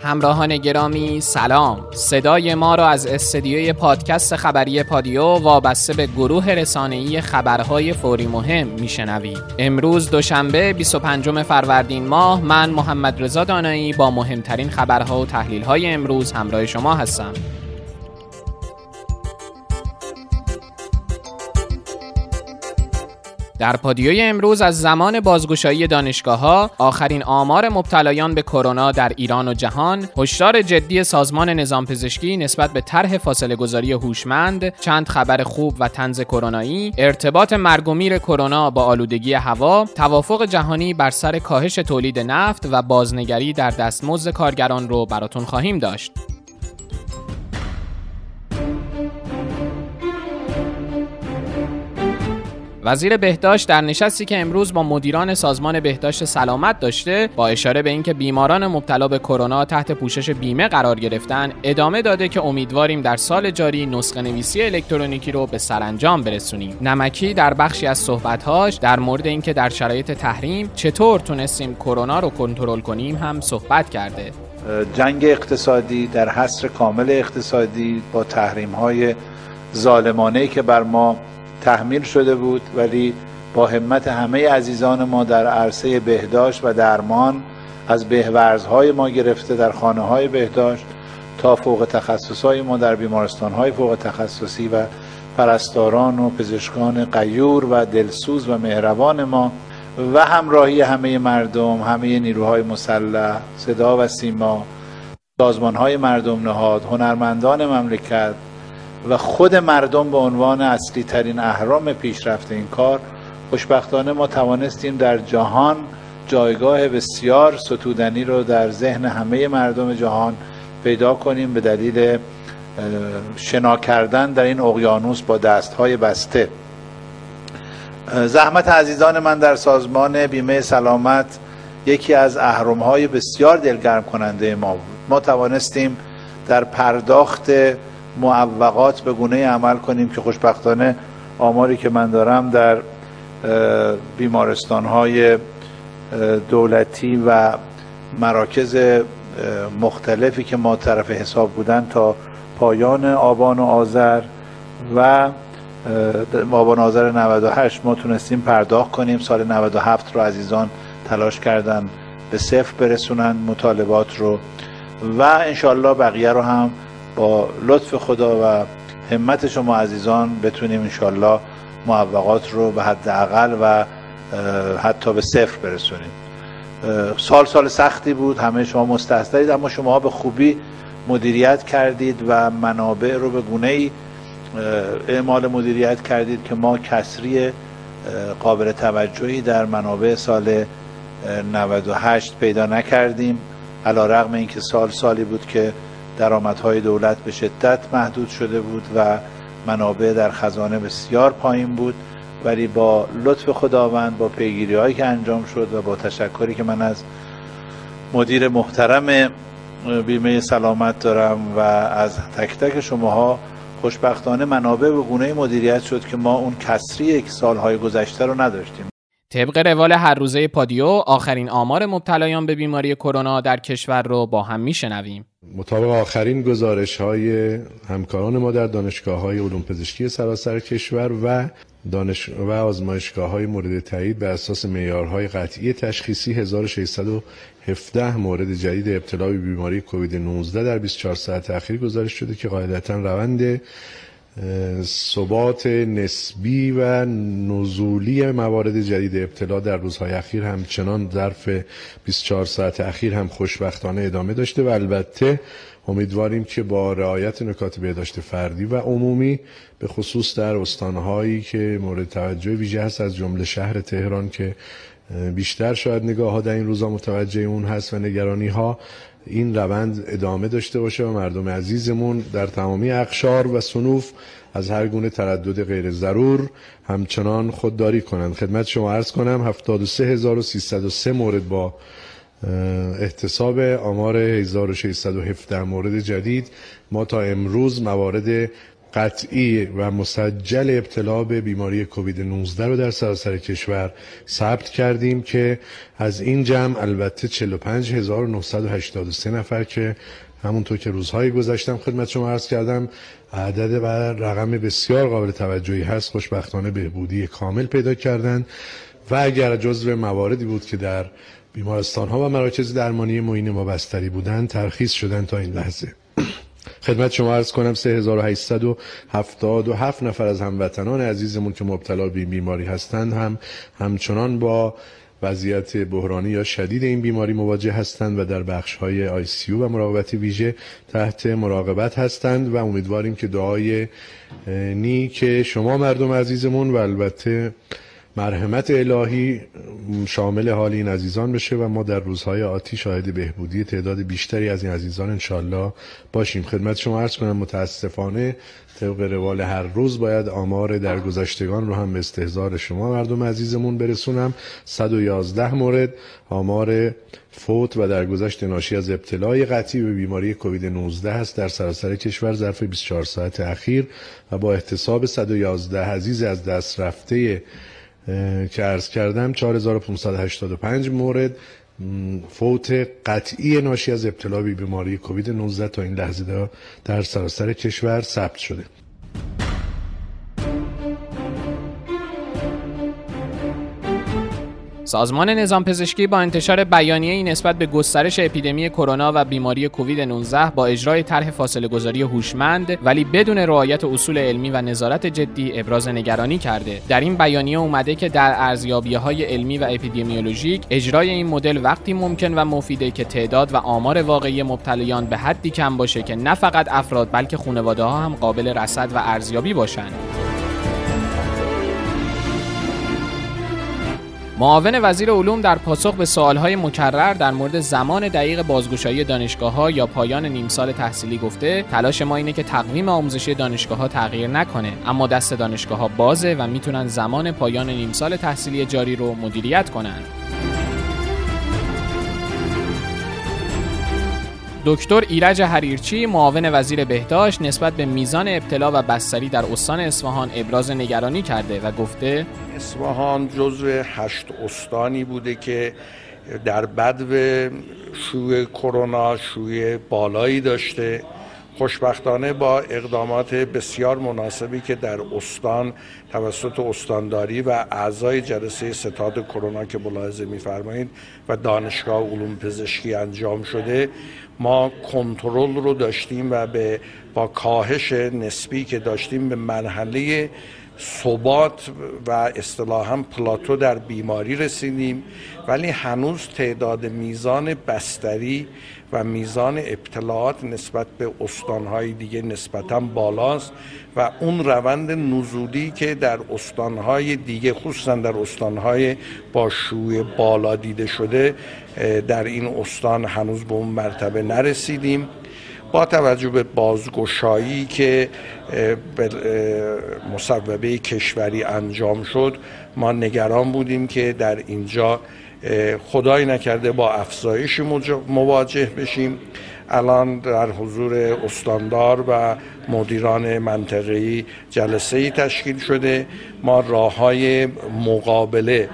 همراهان گرامی سلام. صدای ما را از استدیوی پادکست خبری پادیو وابسته به گروه رسانه‌ای خبرهای فوری مهم میشنوید. امروز دوشنبه 25 فروردین ماه من محمد رضا دانایی با مهمترین خبرها و تحلیل‌های امروز همراه شما هستم. در پادیوی امروز از زمان بازگشایی دانشگاه ها، آخرین آمار مبتلایان به کرونا در ایران و جهان، هشدار جدی سازمان نظام پزشکی نسبت به طرح فاصله گذاری هوشمند، چند خبر خوب و تنز کرونایی، ارتباط مرگ و میر کرونا با آلودگی هوا، توافق جهانی بر سر کاهش تولید نفت و بازنگری در دستمزد کارگران رو براتون خواهیم داشت. وزیر بهداشت در نشستی که امروز با مدیران سازمان بهداشت سلامت داشته با اشاره به اینکه بیماران مبتلا به کرونا تحت پوشش بیمه قرار گرفتن ادامه داده که امیدواریم در سال جاری نسخه نویسی الکترونیکی رو به سرانجام برسونیم. نمکی در بخشی از صحبتهاش در مورد اینکه در شرایط تحریم چطور تونستیم کرونا رو کنترل کنیم هم صحبت کرده. جنگ اقتصادی در حصر کامل اقتصادی با تحریم های ظالمانه که بر ما تحمیل شده بود ولی با همت همه عزیزان ما در عرصه بهداشت و درمان از بهورزهای ما گرفته در خانه های بهداشت تا فوق تخصص های ما در بیمارستان های فوق تخصصی و پرستاران و پزشکان قیور و دلسوز و مهربان ما و همراهی همه مردم همه نیروهای مسلح صدا و سیما سازمان های مردم نهاد هنرمندان مملکت و خود مردم به عنوان اصلی ترین اهرام پیشرفت این کار خوشبختانه ما توانستیم در جهان جایگاه بسیار ستودنی رو در ذهن همه مردم جهان پیدا کنیم به دلیل شنا کردن در این اقیانوس با دستهای بسته. زحمت عزیزان من در سازمان بیمه سلامت یکی از اهرم‌های بسیار دلگرم کننده ما بود. ما توانستیم در پرداخت معوقات به گونه عمل کنیم که خوشبختانه آماری که من دارم در بیمارستان های دولتی و مراکز مختلفی که ما طرف حساب بودن تا پایان آبان و آذر و آبان آذر 98 ما تونستیم پرداخت کنیم. سال 97 رو عزیزان تلاش کردن به صفر برسونن مطالبات رو. و انشالله بقیه رو هم با لطف خدا و همت شما عزیزان بتونیم انشالله معوقات رو به حداقل و حتی به صفر برسونیم. سال سال سختی بود همه شما مستحضرید اما شما به خوبی مدیریت کردید و منابع رو به گونه ای اعمال مدیریت کردید که ما کسری قابل توجهی در منابع سال 98 پیدا نکردیم. علا رغم اینکه سال سالی بود که درآمدهای دولت به شدت محدود شده بود و منابع در خزانه بسیار پایین بود ولی با لطف خداوند با پیگیری هایی که انجام شد و با تشکری که من از مدیر محترم بیمه سلامت دارم و از تک تک شماها خوشبختانه منابع به گونه مدیریت شد که ما اون کسری یک سالهای گذشته رو نداشتیم. طبق روال هر روزه پادیو آخرین آمار مبتلایان به بیماری کرونا در کشور رو با هم میشنویم. مطابق آخرین گزارش های همکاران ما در دانشگاه های علوم پزشکی سراسر کشور و دانش و آزمایشگاه های مورد تایید به اساس معیارهای قطعی تشخیصی 1617 مورد جدید ابتلا به بیماری کووید 19 در 24 ساعت اخیر گزارش شده که قاعدتا روند ثبات نسبی و نزولی موارد جدید ابتلا در روزهای اخیر همچنان ظرف 24 ساعت اخیر هم خوشبختانه ادامه داشته و البته امیدواریم که با رعایت نکات بهداشت فردی و عمومی به خصوص در استانهایی که مورد توجه ویژه هست از جمله شهر تهران که بیشتر شاید نگاه ها در این روزا متوجه اون هست و نگرانی ها این روند ادامه داشته باشه و مردم عزیزمون در تمامی اقشار و سنوف از هر گونه تردد غیر ضرور همچنان خودداری کنند. خدمت شما عرض کنم 73303 مورد با احتساب آمار 1617 مورد جدید. ما تا امروز موارد قطعی و مسجل ابتلا به بیماری کووید 19 رو در سراسر کشور ثبت کردیم که از این جمع البته 45983 نفر که همونطور که روزهای گذشتم خدمت شما عرض کردم عدد و رقم بسیار قابل توجهی هست خوشبختانه بهبودی کامل پیدا کردند. و اگر جزو مواردی بود که در بیمارستان ها و مراکز درمانی معین ما بستری بودند ترخیص شدن تا این لحظه. خدمت شما عرض کنم 3877 نفر از هموطنان عزیزمون که مبتلا به بیماری هستند هم همچنان با وضعیت بحرانی یا شدید این بیماری مواجه هستند و در بخش های آی سی و مراقبت ویژه تحت مراقبت هستند و امیدواریم که دعای نیک شما مردم عزیزمون و البته مرحمت الهی شامل حال این عزیزان بشه و ما در روزهای آتی شاهد بهبودی تعداد بیشتری از این عزیزان انشالله باشیم. خدمت شما عرض کنم متاسفانه طبق روال هر روز باید آمار در گذشتگان رو هم به استهزار شما مردم عزیزمون برسونم. 111 مورد آمار فوت و در گذشت ناشی از ابتلای قطعی به بیماری کووید 19 هست در سراسر کشور ظرف 24 ساعت اخیر و با احتساب 111 عزیز از دست رفته که عرض کردم 4585 مورد فوت قطعی ناشی از ابتلا به بیماری کووید 19 تا این لحظه در سراسر کشور ثبت شده. سازمان نظام پزشکی با انتشار بیانیه نسبت به گسترش اپیدمی کرونا و بیماری کووید 19 با اجرای طرح فاصله گذاری هوشمند ولی بدون رعایت اصول علمی و نظارت جدی ابراز نگرانی کرده. در این بیانیه اومده که در ارزیابی های علمی و اپیدمیولوژیک اجرای این مدل وقتی ممکن و مفیده که تعداد و آمار واقعی مبتلایان به حدی کم باشه که نه فقط افراد بلکه خانواده ها هم قابل رصد و ارزیابی باشند. معاون وزیر علوم در پاسخ به سوالهای مکرر در مورد زمان دقیق بازگشایی دانشگاه ها یا پایان نیم سال تحصیلی گفته تلاش ما اینه که تقویم آموزشی دانشگاه ها تغییر نکنه اما دست دانشگاه ها بازه و می‌تونن زمان پایان نیم سال تحصیلی جاری رو مدیریت کنند. دکتر ایرج حریرچی معاون وزیر بهداشت نسبت به میزان ابتلا و بستری در استان اصفهان ابراز نگرانی کرده و گفته اصفهان جزو هشت استانی بوده که در بدو شوی کرونا شوی بالایی داشته. خوشبختانه با اقدامات بسیار مناسبی که در استان توسط استانداری و اعضای جلسه ستاد کرونا که ملاحظه میفرمایید و دانشگاه علوم پزشکی انجام شده ما کنترل رو داشتیم و به با کاهش نسبی که داشتیم به مرحله ثبات و اصطلاحا پلاتو در بیماری رسیدیم. ولی هنوز تعداد میزان بستری و میزان ابتلاعات نسبت به استانهای دیگه نسبتا بالاست و اون روند نزولی که در استانهای دیگه خصوصا در استانهای با شوی بالا دیده شده در این استان هنوز به اون مرتبه نرسیدیم. با توجه به بازگشایی که به مصوبه کشوری انجام شد ما نگران بودیم که در اینجا خدای نکرده با افزایش مواجه بشیم. الان در حضور استاندار و مدیران منطقه‌ای جلسه ای تشکیل شده. ما راه های مقابله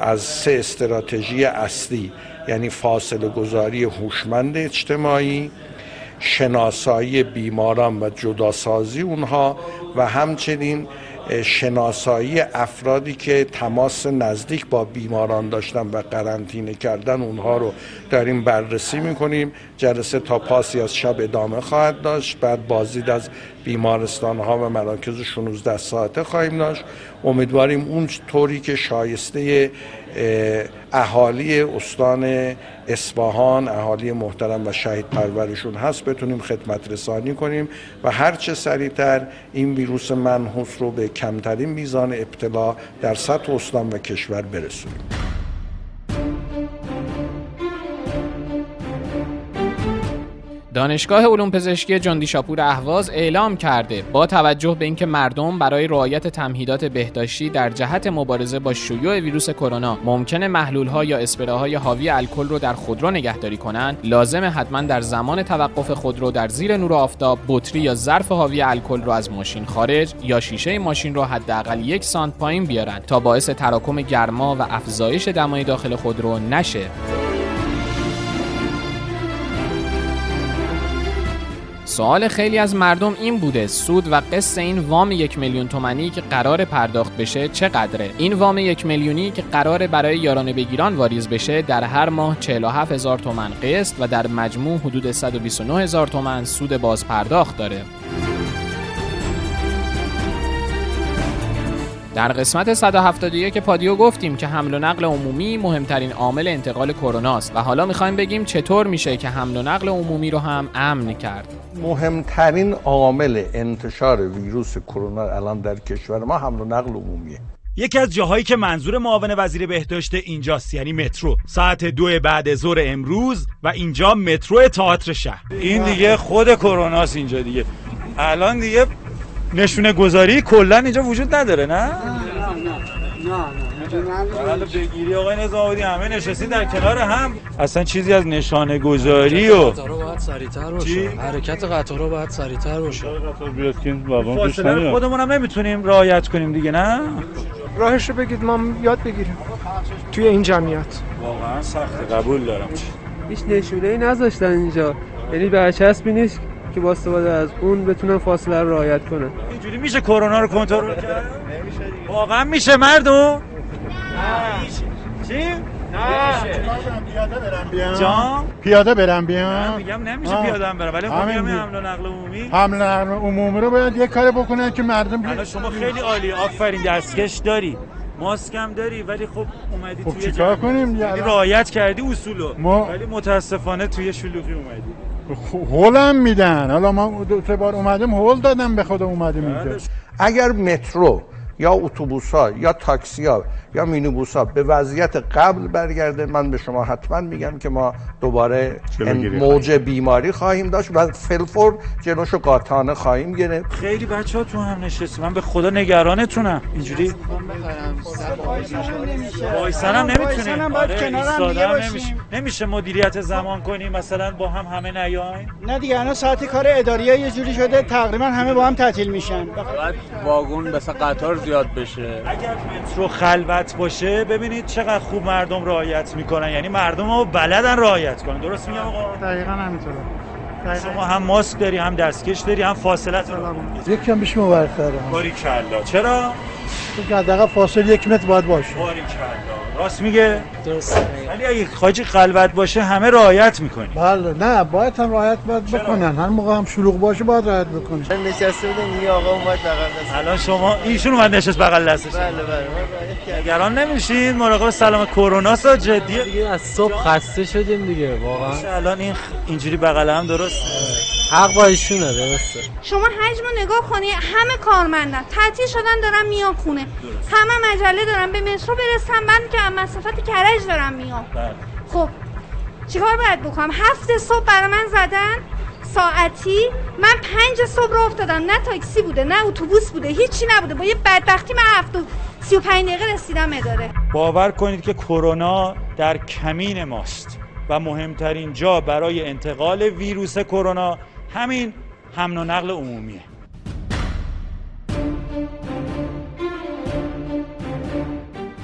از سه استراتژی اصلی یعنی فاصله گذاری هوشمند اجتماعی شناسایی بیماران و جداسازی اونها و همچنین شناسایی افرادی که تماس نزدیک با بیماران داشتن و قرنطینه کردن اونها رو داریم بررسی می‌کنیم. جلسه تا پاسی از شب ادامه خواهد داشت. بعد بازدید از بیمارستان ها و مراکز 16 ساعته خواهیم داشت. امیدواریم اون طوری که شایسته اهالی استان اصفهان اهالی محترم و شهید پرورشون هست بتونیم خدمت رسانی کنیم و هرچه سریعتر این ویروس منحوس رو به کمترین میزان ابتلا در سطح استان و کشور برسونیم. دانشگاه علوم پزشکی جندی شاپور اهواز اعلام کرده با توجه به اینکه مردم برای رعایت تمهیدات بهداشتی در جهت مبارزه با شیوع ویروس کرونا ممکنه محلول ها یا اسپراهای حاوی الکل رو در خودرو نگهداری کنند لازم حتما در زمان توقف خودرو در زیر نور آفتاب بطری یا ظرف حاوی الکل رو از ماشین خارج یا شیشه ماشین رو حداقل یک سانت پایین بیارن تا باعث تراکم گرما و افزایش دمای داخل خودرو نشه. سوال خیلی از مردم این بوده سود و قسط این وام یک میلیون تومانی که قرار پرداخت بشه چقدره؟ این وام یک میلیونی که قرار برای یارانه بگیران واریز بشه در هر ماه 47 هزار تومن قسط و در مجموع حدود 129 هزار تومن سود باز پرداخت داره. در قسمت 171 پادیو گفتیم که حمل و نقل عمومی مهمترین عامل انتقال کرونا است و حالا می‌خوایم بگیم چطور میشه که حمل و نقل عمومی رو هم امن کرد. مهمترین عامل انتشار ویروس کرونا الان در کشور ما حمل و نقل عمومیه. یکی از جاهایی که منظور معاون وزیر بهداشت اینجاست یعنی مترو. ساعت دو بعد ظهر امروز و اینجا مترو تئاتر شهر. این دیگه خود کروناست اینجا دیگه. الان دیگه نشونه گذاری کلا اینجا وجود نداره نه نه نه نه بگیری آقای نظام همه نشستی در کنار هم اصلا چیزی از نشانه گذاری و باید سریعتر باشه حرکت قطارا باید سریعتر باشه قطار بیاد که واگن پیش فاصله خودمون هم نمی‌تونیم رعایت کنیم دیگه نه راهش رو بگید ما یاد بگیریم توی این جمعیت واقعا سخت قبول دارم هیچ نشونه ای نذاشتن اینجا یعنی برچسبی نیست که با استفاده از اون بتونن فاصله رو رعایت کنن. اینجوری میشه کرونا رو کنترل کرد؟ واقعا میشه مردم؟ چی؟ جان؟ پیاده برم من بیام میگم نمیشه. پیاده هم برم ولی خب حمل و نقل عمومی. حمل نقل عمومی رو باید یه کاری بکنن که مردم الان شما خیلی عالی آفرین دستکش داری. ماسک هم داری ولی خب اومدی خب توی چیکار. کنیم؟ دیگه یعنی الان؟ رعایت کردی اصولو. ما- ولی متاسفانه توی شلوغی اومدی. هولم میدن. حالا ما دو سه بار اومدیم هول دادم به خدا اومدیم اینجا. اگر مترو یا اتوبوس ها یا تاکسی ها یا مینیبوس ها به وضعیت قبل برگرده من به شما حتما میگم که ما دوباره موج بیماری خواهیم داشت و فلفور جلوشو قاطعانه خواهیم گرفت. خیلی بچه ها تو هم نشستی من به خدا نگرانتونم. اینجوری وایسن هم نمی‌تونیم باشیم. نمیشه. نمیشه مدیریت زمان کنیم. مثلا با هم همه نیاین. نه دیگه الان ساعت کار اداری یه جوری شده تقریبا همه با هم تعطیل میشن. باید واگن مثل قطار زیاد بشه. اگر مترو خلوت باشه ببینید چقدر خوب مردم رعایت می‌کنن. یعنی مردم رو بلدن رعایت کنن. درست میگم آقا؟ دقیقا همینطوره. شما هم ماسک داری هم دستکش داری هم فاصله رو. یکم بیش مبرتره باری کلا چرا؟ که حداقل فاصله یک متر باید باشه. باری کلا راست میگه؟ درسته ولی اگه خاجی خلوت باشه همه رعایت می‌کنی بله نه باید هم رعایت باید بکنن. هر موقع هم شلوغ باشه باید رعایت بکنن. نشسته بودم یه آقا اومد بغل دست. الان شما ایشون اومد نشست بغل دستش. بله بله نگران نمیشین مراقب سلام کرونا سا دیگه از صبح خسته شدیم دیگه واقعا. الان این اینجوری بغل هم درست حق با ایشونه درسته شما حجم رو نگاه کنی همه کارمندن. تعطیل شدن دارن میان خونه. همه مجله دارن به مترو برسن. من که از مسافت کرج دارم میام. خب چیکار باید بکنم؟ هفت صبح برای من زدن ساعتی. من پنج صبح رو افتادم. نه تاکسی بوده نه اتوبوس بوده هیچی نبوده. با یه بدبختی من هفت و سی و پنج دقیقه رسیدم اداره. باور کنید که کرونا در کمین ماست و مهمترین جا برای انتقال ویروس کرونا همین حمل و نقل عمومیه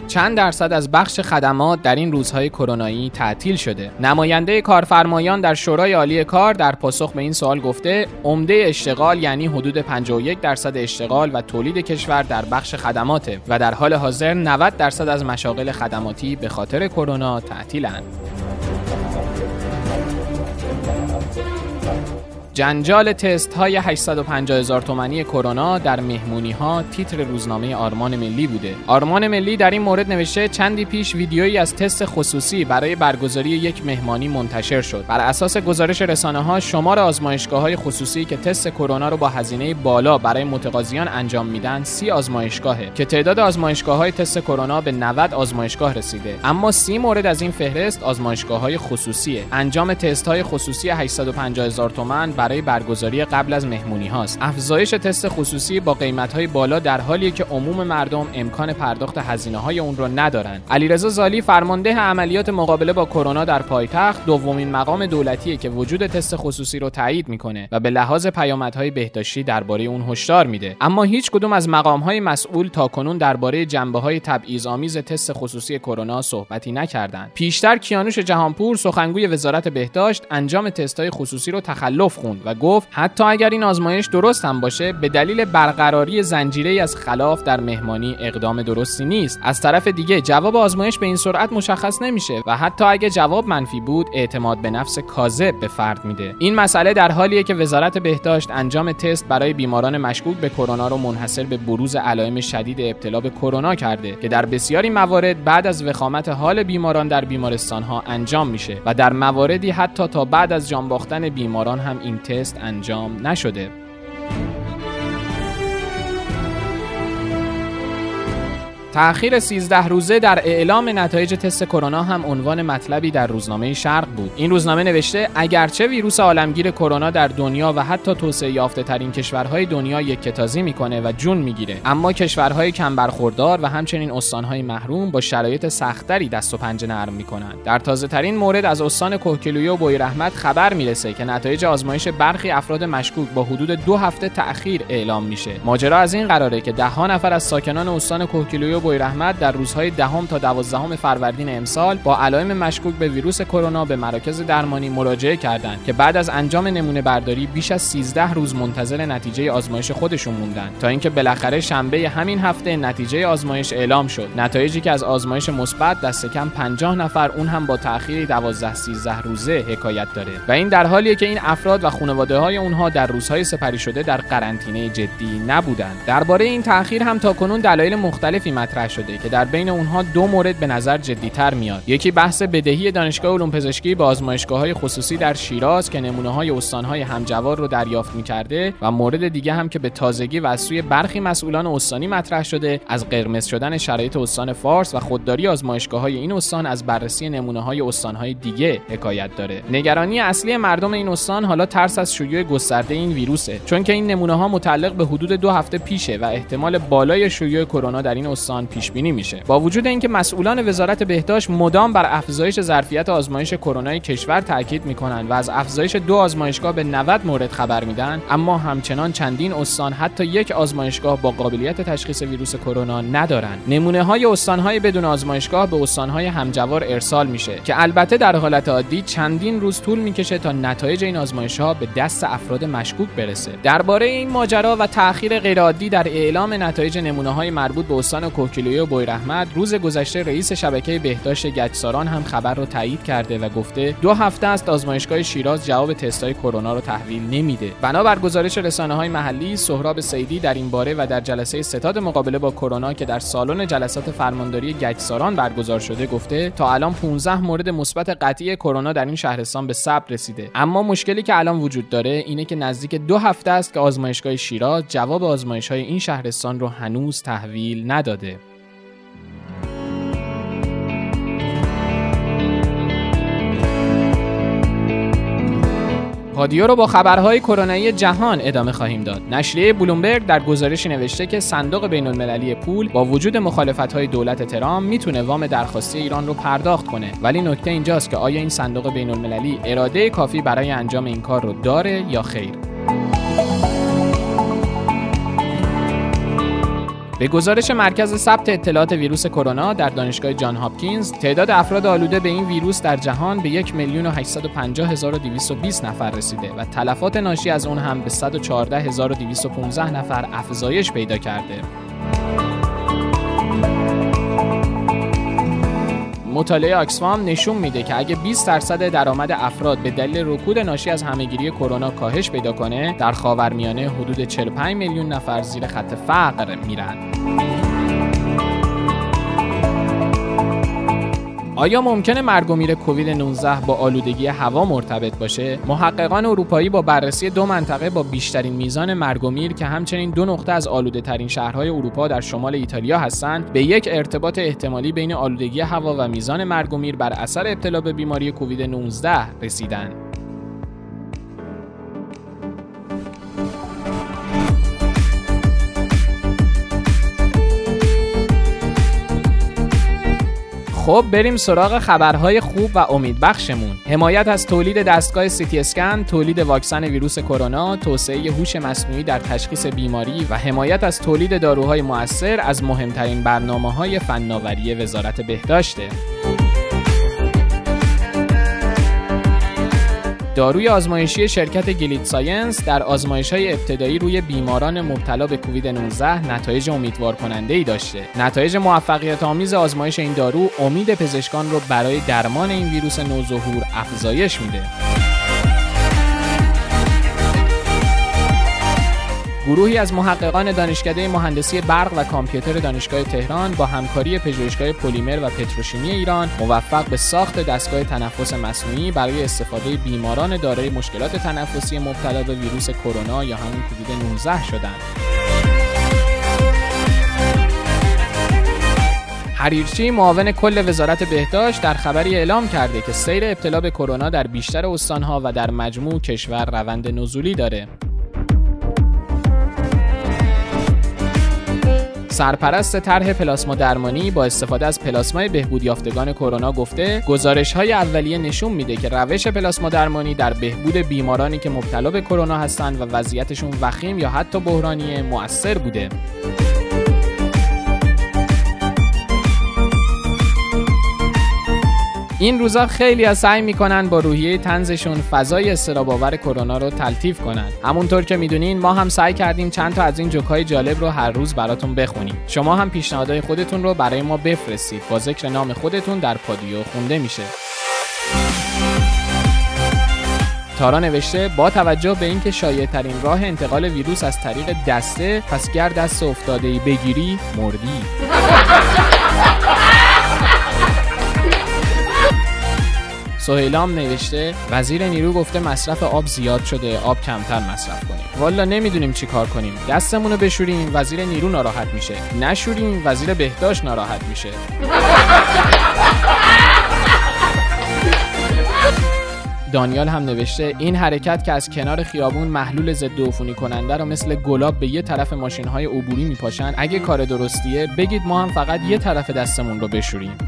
چند درصد از بخش خدمات در این روزهای کرونایی تعطیل شده. نماینده کارفرمایان در شورای عالی کار در پاسخ به این سوال گفته عمده اشتغال یعنی حدود 51 درصد اشتغال و تولید کشور در بخش خدماته و در حال حاضر 90 درصد از مشاغل خدماتی به خاطر کرونا تعطیلند. جنجال تست های 850 هزار تومانی کرونا در مهمونی ها تیتر روزنامه آرمان ملی بوده. آرمان ملی در این مورد نوشته چندی پیش ویدیویی از تست خصوصی برای برگزاری یک مهمانی منتشر شد. بر اساس گزارش رسانه ها شمار آزمایشگاه های خصوصی که تست کرونا رو با هزینه بالا برای متقاضیان انجام میدن سی آزمایشگاهه که تعداد آزمایشگاه های تست کرونا به 90 آزمایشگاه رسیده. اما سی مورد از این فهرست آزمایشگاه های خصوصیه. انجام تست های خصوصی 850 هزار تومان برای برگزاری قبل از مهمونی هاست. افزایش تست خصوصی با قیمت های بالا در حالیه که عموم مردم امکان پرداخت هزینه های اون رو ندارن. علیرضا زالی فرمانده عملیات مقابله با کرونا در پایتخت دومین مقام دولتیه که وجود تست خصوصی رو تایید می‌کنه و به لحاظ پیامدهای بهداشتی درباره اون هشدار میده. اما هیچ کدوم از مقام های مسئول تاکنون درباره جنبه های تبعیض آمیز تست خصوصی کرونا صحبتی نکردند. پیشتر کیانوش جهانپور سخنگوی وزارت بهداشت انجام تست های خصوصی رو تخلف خوند و گفت حتی اگر این آزمایش درست هم باشه به دلیل برقراری زنجیره از خلاف در مهمانی اقدام درستی نیست. از طرف دیگه جواب آزمایش به این سرعت مشخص نمیشه و حتی اگه جواب منفی بود اعتماد به نفس کاذب به فرد میده. این مسئله در حالیه که وزارت بهداشت انجام تست برای بیماران مشکوک به کرونا رو منحصر به بروز علائم شدید ابتلا به کرونا کرده که در بسیاری موارد بعد از وخامت حال بیماران در بیمارستان ها انجام میشه و در مواردی حتی تا بعد از جان باختن بیماران هم این تست انجام نشده. تأخیر 13 روزه در اعلام نتایج تست کرونا هم عنوان مطلبی در روزنامه شرق بود. این روزنامه نوشته اگرچه ویروس عالمگیر کرونا در دنیا و حتی توسعه یافته ترین کشورهای دنیا یک کتازی می‌کنه و جون می‌گیره، اما کشورهای کم برخوردار و همچنین استانهای محروم با شرایط سختری دست و پنجه نرم می‌کنند. در تازه ترین مورد از استان کوهگیلویه و بویرحمت خبر می‌رسه که نتایج آزمایش برخی افراد مشکوک با حدود دو هفته تأخیر اعلام میشه. ماجرا از این قراره که ده ها نفر از ساکنان استان کوهگیلویه و رحمت در روزهای دهم تا دوازدهم فروردین امسال با علائم مشکوک به ویروس کرونا به مراکز درمانی مراجعه کردند که بعد از انجام نمونه برداری بیش از 13 روز منتظر نتیجه آزمایش خودشون موندن. تا اینکه بالاخره شنبه همین هفته نتیجه آزمایش اعلام شد. نتایجی که از آزمایش مثبت دست کم 50 نفر اون هم با تأخیر 12 13 روزه حکایت داره. و این در حالیه که این افراد و خانواده های اونها در روزهای سپری شده در قرنطینه جدی نبودند. درباره این تأخیر هم تاکنون دلایل مختلفی مطرح شده که در بین اونها دو مورد به نظر جدیتر میاد. یکی بحث بدهی دانشگاه علوم پزشکی به آزمایشگاه های خصوصی در شیراز که نمونه های استان های همجوار رو دریافت می‌کرده و مورد دیگه هم که به تازگی و از سوی برخی مسئولان استانی مطرح شده از قرمز شدن شرایط استان فارس و خودداری آزمایشگاه های این استان از بررسی نمونه های استان های دیگه حکایت داره. نگرانی اصلی مردم این استان حالا ترس از شیوع گسترده این ویروسه چون که این نمونه ها متعلق به حدود دو هفته پیشه و احتمال بالای شیوع کرونا در این استان پیش بینی میشه. با وجود اینکه مسئولان وزارت بهداشت مدام بر افزایش ظرفیت آزمایش کرونا کشور تاکید می‌کنند و از افزایش دو آزمایشگاه به 90 مورد خبر میدن اما همچنان چندین استان حتی یک آزمایشگاه با قابلیت تشخیص ویروس کرونا ندارند نمونه های استان های بدون آزمایشگاه به استان های همجوار ارسال میشه که البته در حالت عادی چندین روز طول می‌کشه تا نتایج این آزمایش ها به دست افراد مشکوک برسه. درباره این ماجرا و تأخیر غیرعادی در اعلام نتایج نمونه های مربوط به استان کوکیلویه و بویرحمت روز گذشته رئیس شبکه بهداشت گچساران هم خبر رو تایید کرده و گفته دو هفته است آزمایشگاه شیراز جواب تستای کرونا رو تحویل نمیده. بنابر گزارش رسانه های محلی سهراب سیدی در این باره و در جلسه ستاد مقابله با کرونا که در سالن جلسات فرمانداری گچساران برگزار شده گفته تا الان 15 مورد مثبت قطعی کرونا در این شهرستان به ثبت رسیده. اما مشکلی که الان وجود داره اینه که نزدیک دو هفته است که آزمایشگاه شیراز جواب آزمایش های این شهرستان رو هنوز تحویل نداده. پادیو رو با خبرهای کرونایی جهان ادامه خواهیم داد. نشریه بلومبرگ در گزارشی نوشته که صندوق بین المللی پول با وجود مخالفت‌های دولت ترام می‌تونه وام درخواستی ایران رو پرداخت کنه. ولی نکته اینجاست که آیا این صندوق بین المللی اراده کافی برای انجام این کار رو داره یا خیر؟ به گزارش مرکز ثبت اطلاعات ویروس کرونا در دانشگاه جان هاپکینز تعداد افراد آلوده به این ویروس در جهان به 1 میلیون و 850220 نفر رسیده و تلفات ناشی از اون هم به 114215 نفر افزایش پیدا کرده. مطالعه آکسفام نشون میده که اگه 20 درصد درآمد افراد به دلیل رکود ناشی از همهگیری کرونا کاهش پیدا کنه در خاورمیانه حدود 45 میلیون نفر زیر خط فقر میرن. آیا ممکنه مرگ و میر کووید 19 با آلودگی هوا مرتبط باشه؟ محققان اروپایی با بررسی دو منطقه با بیشترین میزان مرگ و میر که همچنین دو نقطه از آلوده ترین شهرهای اروپا در شمال ایتالیا هستند، به یک ارتباط احتمالی بین آلودگی هوا و میزان مرگ و میر بر اثر ابتلا به بیماری کووید 19 رسیدند. خب بریم سراغ خبرهای خوب و امیدبخشمون. حمایت از تولید دستگاه سیتی اسکن تولید واکسن ویروس کرونا توسعه هوش مصنوعی در تشخیص بیماری و حمایت از تولید داروهای مؤثر از مهمترین برنامه های فناوری وزارت بهداشته. داروی آزمایشی شرکت Gilead Sciences در آزمایش های ابتدایی روی بیماران مبتلا به کووید 19 نتایج امیدوار کننده ای داشته. نتایج موفقیت آمیز آزمایش این دارو امید پزشکان رو برای درمان این ویروس نوظهور افزایش میده. گروهی از محققان دانشکده مهندسی برق و کامپیوتر دانشگاه تهران با همکاری پژوهشگاه پلیمر و پتروشیمی ایران موفق به ساخت دستگاه تنفس مصنوعی برای استفاده بیماران دارای مشکلات تنفسی مبتلا به ویروس کرونا یا همون کووید 19 شدند. حریرچی معاون کل وزارت بهداشت در خبری اعلام کرده که سیر ابتلا به کرونا در بیشتر استانها و در مجموع کشور روند نزولی داره. سرپرست طرح پلاسما درمانی با استفاده از پلاسمای بهبود یافتگان کرونا گفته گزارش های اولیه نشون میده که روش پلاسما درمانی در بهبود بیمارانی که مبتلا به کرونا هستند و وضعیتشون وخیم یا حتی بحرانی مؤثر بوده. این روزا خیلی از سعی می‌کنن با روحیه تنزشون فضای استراباور کرونا رو تلطیف کنن. همونطور که می‌دونین ما هم سعی کردیم چند تا از این جوکای جالب رو هر روز براتون بخونیم. شما هم پیشنهادهای خودتون رو برای ما بفرستید. با ذکر نام خودتون در پادیو خونده میشه. تارا نوشته با توجه به اینکه شایع ترین راه انتقال ویروس از طریق دسته پس گر دست افتاده ای بگیری مردی. سهیلام نوشته وزیر نیرو گفته مصرف آب زیاد شده آب کمتر مصرف کنیم. والا نمی‌دونیم چی کار کنیم. دستمون رو بشوریم وزیر نیرو ناراحت میشه. نشوریم وزیر بهداشت ناراحت میشه. دانیال هم نوشته این حرکت که از کنار خیابون محلول ضد عفونی کننده رو مثل گلاب به یه طرف ماشین های عبوری میپاشن اگه کار درستیه بگید ما هم فقط یه طرف دستمون رو بشوریم.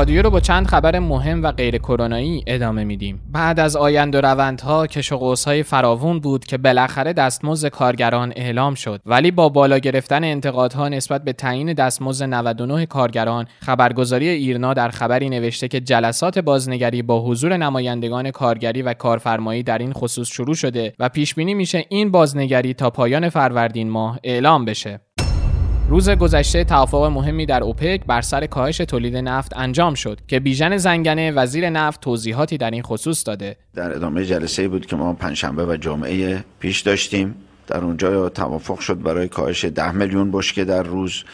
پادیو رو با چند خبر مهم و غیر کرونایی ادامه میدیم. بعد از آیند و روندها کش و های فراوون بود که بالاخره دستمزد کارگران اعلام شد ولی با بالا گرفتن انتقادها نسبت به تعیین دستمزد 99 کارگران خبرگزاری ایرنا در خبری نوشته که جلسات بازنگری با حضور نمایندگان کارگری و کارفرمایی در این خصوص شروع شده و پیش بینی میشه این بازنگری تا پایان فروردین ماه اعلام بشه. روز گذشته توافق مهمی در اوپک بر سر کاهش تولید نفت انجام شد که بیژن زنگنه وزیر نفت توضیحاتی در این خصوص داده. در ادامه جلسه بود که ما پنجشنبه و جمعه پیش داشتیم. در اونجا توافق شد برای کاهش ده میلیون بشکه در روز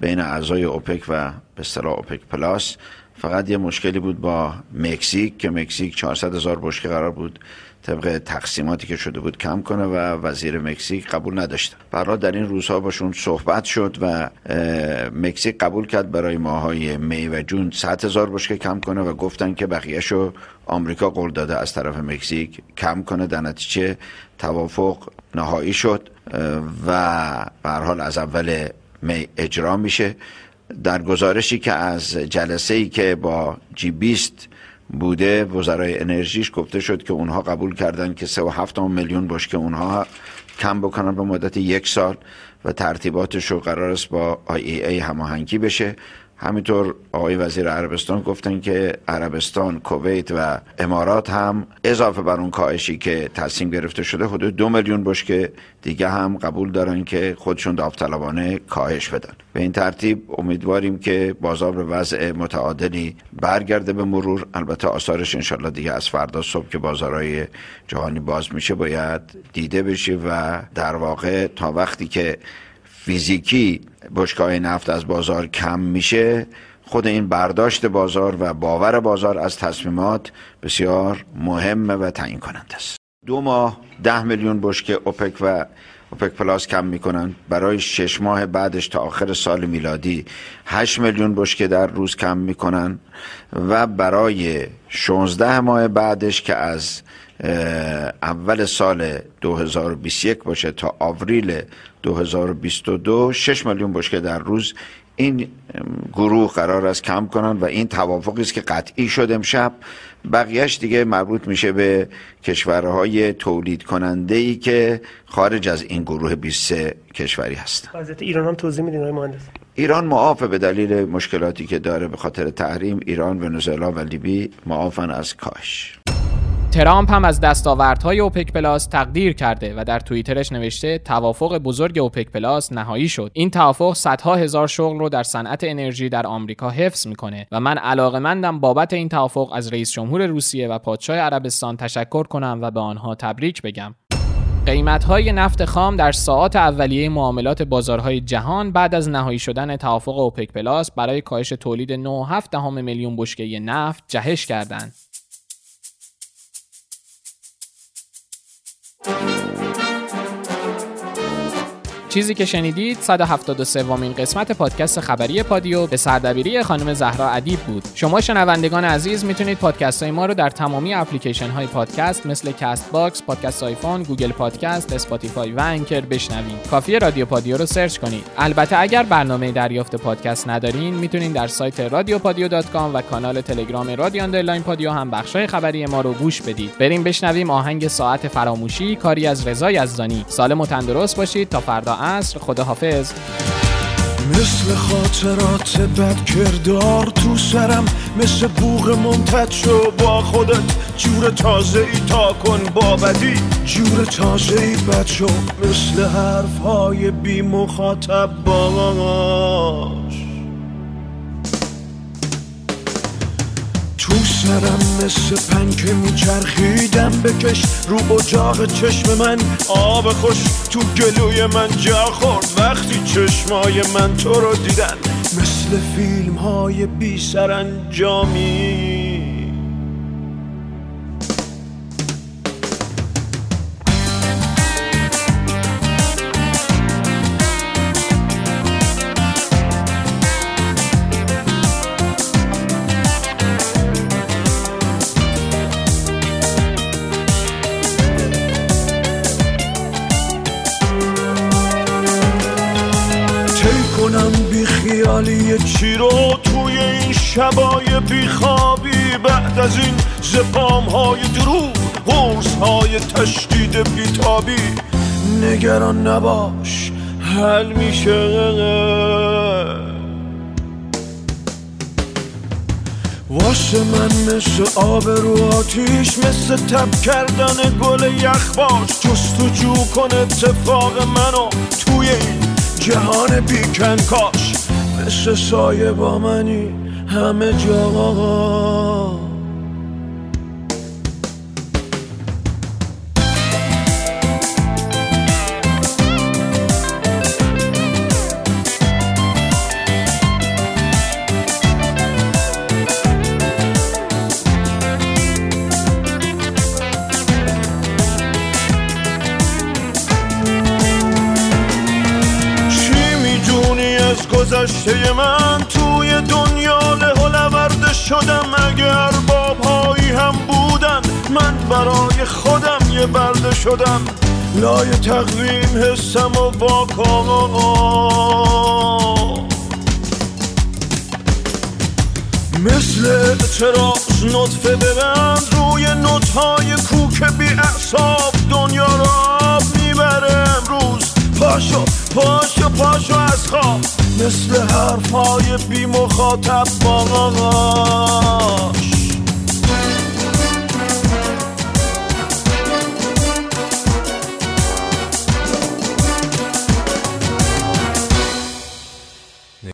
بین اعضای اوپک و به اصطلاح اوپک پلاس. فقط یه مشکلی بود با مکزیک که مکزیک 400 هزار بشکه قرار بود طبق تقسیماتی که شده بود کم کنه و وزیر مکزیک قبول نداشته. برای در این روزها باشون صحبت شد و مکزیک قبول کرد برای ماهای می و جون 100 هزار بشکه کم کنه و گفتن که بقیهشو آمریکا قول داده از طرف مکزیک کم کنه. در نتیجه توافق نهایی شد و به حال از اول می اجرا میشه. در گزارشی که از جلسه ای که با جی بیست بوده وزرای انرژیش گفته شد که اونها قبول کردن که 3.7 میلیون باش که اونها کم بکنن به مدت یک سال و ترتیباتش رو قرار است با IEA هماهنگی بشه. همینطور آقای وزیر عربستان گفتن که عربستان، کویت و امارات هم اضافه بر اون کاهشی که تصمیم گرفته شده حدود دو میلیون بشکه دیگه هم قبول دارن که خودشون داوطلبانه کاهش بدن. به این ترتیب امیدواریم که بازار به وضع متعادلی برگرده به مرور. البته آثارش انشالله دیگه از فردا صبح که بازارهای جهانی باز میشه باید دیده بشه و در واقع تا وقتی که فیزیکی بشکاه نفت از بازار کم میشه. خود این برداشت بازار و باور بازار از تصمیمات بسیار مهمه و تعیین کننده است. دو ماه ده میلیون بشکه اوپک و اوپک پلاس کم می‌کنن برای شش ماه بعدش تا آخر سال میلادی 8 میلیون بشکه در روز کم می‌کنن و برای 16 ماه بعدش که از اول سال 2021 باشه تا آوریل 2022 6 میلیون بشکه در روز این گروه قرار است کم کنن و این توافقی است که قطعی شد امشب. بقیهش دیگه مربوط میشه به کشورهای تولید کننده ای که خارج از این گروه 23 کشوری هستن. وضعیت ایران هم توضیح میدین آقای مهندس؟ ایران معافه به دلیل مشکلاتی که داره به خاطر تحریم. ایران ونزوئلا و لیبی معافن از کاهش ترامپ هم از دستاوردهای اوپک پلاس تقدیر کرده و در توییترش نوشته توافق بزرگ اوپک پلاس نهایی شد این توافق صدها هزار شغل رو در صنعت انرژی در آمریکا حفظ می‌کنه و من علاقمندم بابت این توافق از رئیس جمهور روسیه و پادشاه عربستان تشکر کنم و به آنها تبریک بگم قیمت های نفت خام در ساعات اولیه معاملات بازارهای جهان بعد از نهایی شدن توافق اوپک پلاس برای کاهش تولید 9.7 میلیون بشکه نفت جهش کردند. Thank you. چیزی که شنیدید 173 وامین قسمت پادکست خبری پادیو به سردبیری خانم زهرا ادیب بود. شما شنوندگان عزیز می‌تونید پادکست های ما رو در تمامی اپلیکیشن های پادکست مثل کست باکس، پادکست آیفون، گوگل پادکست، اسپاتیفای و Anchor بشنوید. کافیه رادیو پادیو رو search کنید. البته اگر برنامه دریافت پادکست ندارین می‌تونید در سایت رادیو پادیو و کانال تلگرام رادیو underline پادیو هم بخشای خبری ما رو گوش بدید. بریم بشنویم آهنگ ساعت فراموشی کاری از رضا یزدانی سالم و تندرست باشید تا فردا عصر. خداحافظ. مثل خاطرات بد کردار تو سرم مثل بوغ ممتد شو با خودت. جور تازه ای تا کن با بدی. جور تازه ای بد شو مثل حرف های بی مخاطب باش تو سرم مثل پنکه میچرخیدم بکش رو اجاق چشم من آب خوش تو گلوی من جا خورد. وقتی چشمای من تو رو دیدن مثل فیلم های بی سرانجامی خیالی چی رو توی این شبای بیخوابی؟ بعد از این زپام های دروغ غرص های تشدید بیتابی. نگران نباش حل میشه. واسه من مثل آب رو آتیش مثل تب کردن گل یخباش. جستجو کن اتفاق منو توی این جهان بیکن کاش. مثل سایه با منی همه جا. گذشته من توی دنیا له شدم. اگر بابهایی هم بودن من برای خودم یه برده شدم. لای تقویم حسم و واکا مثل اعتراض نطفه ببند روی نوتهای کوک بی اعصاب دنیا را می‌بره امروز پاشو پاشو پاشو از خواب. مثل حرفای بی مخاطب باش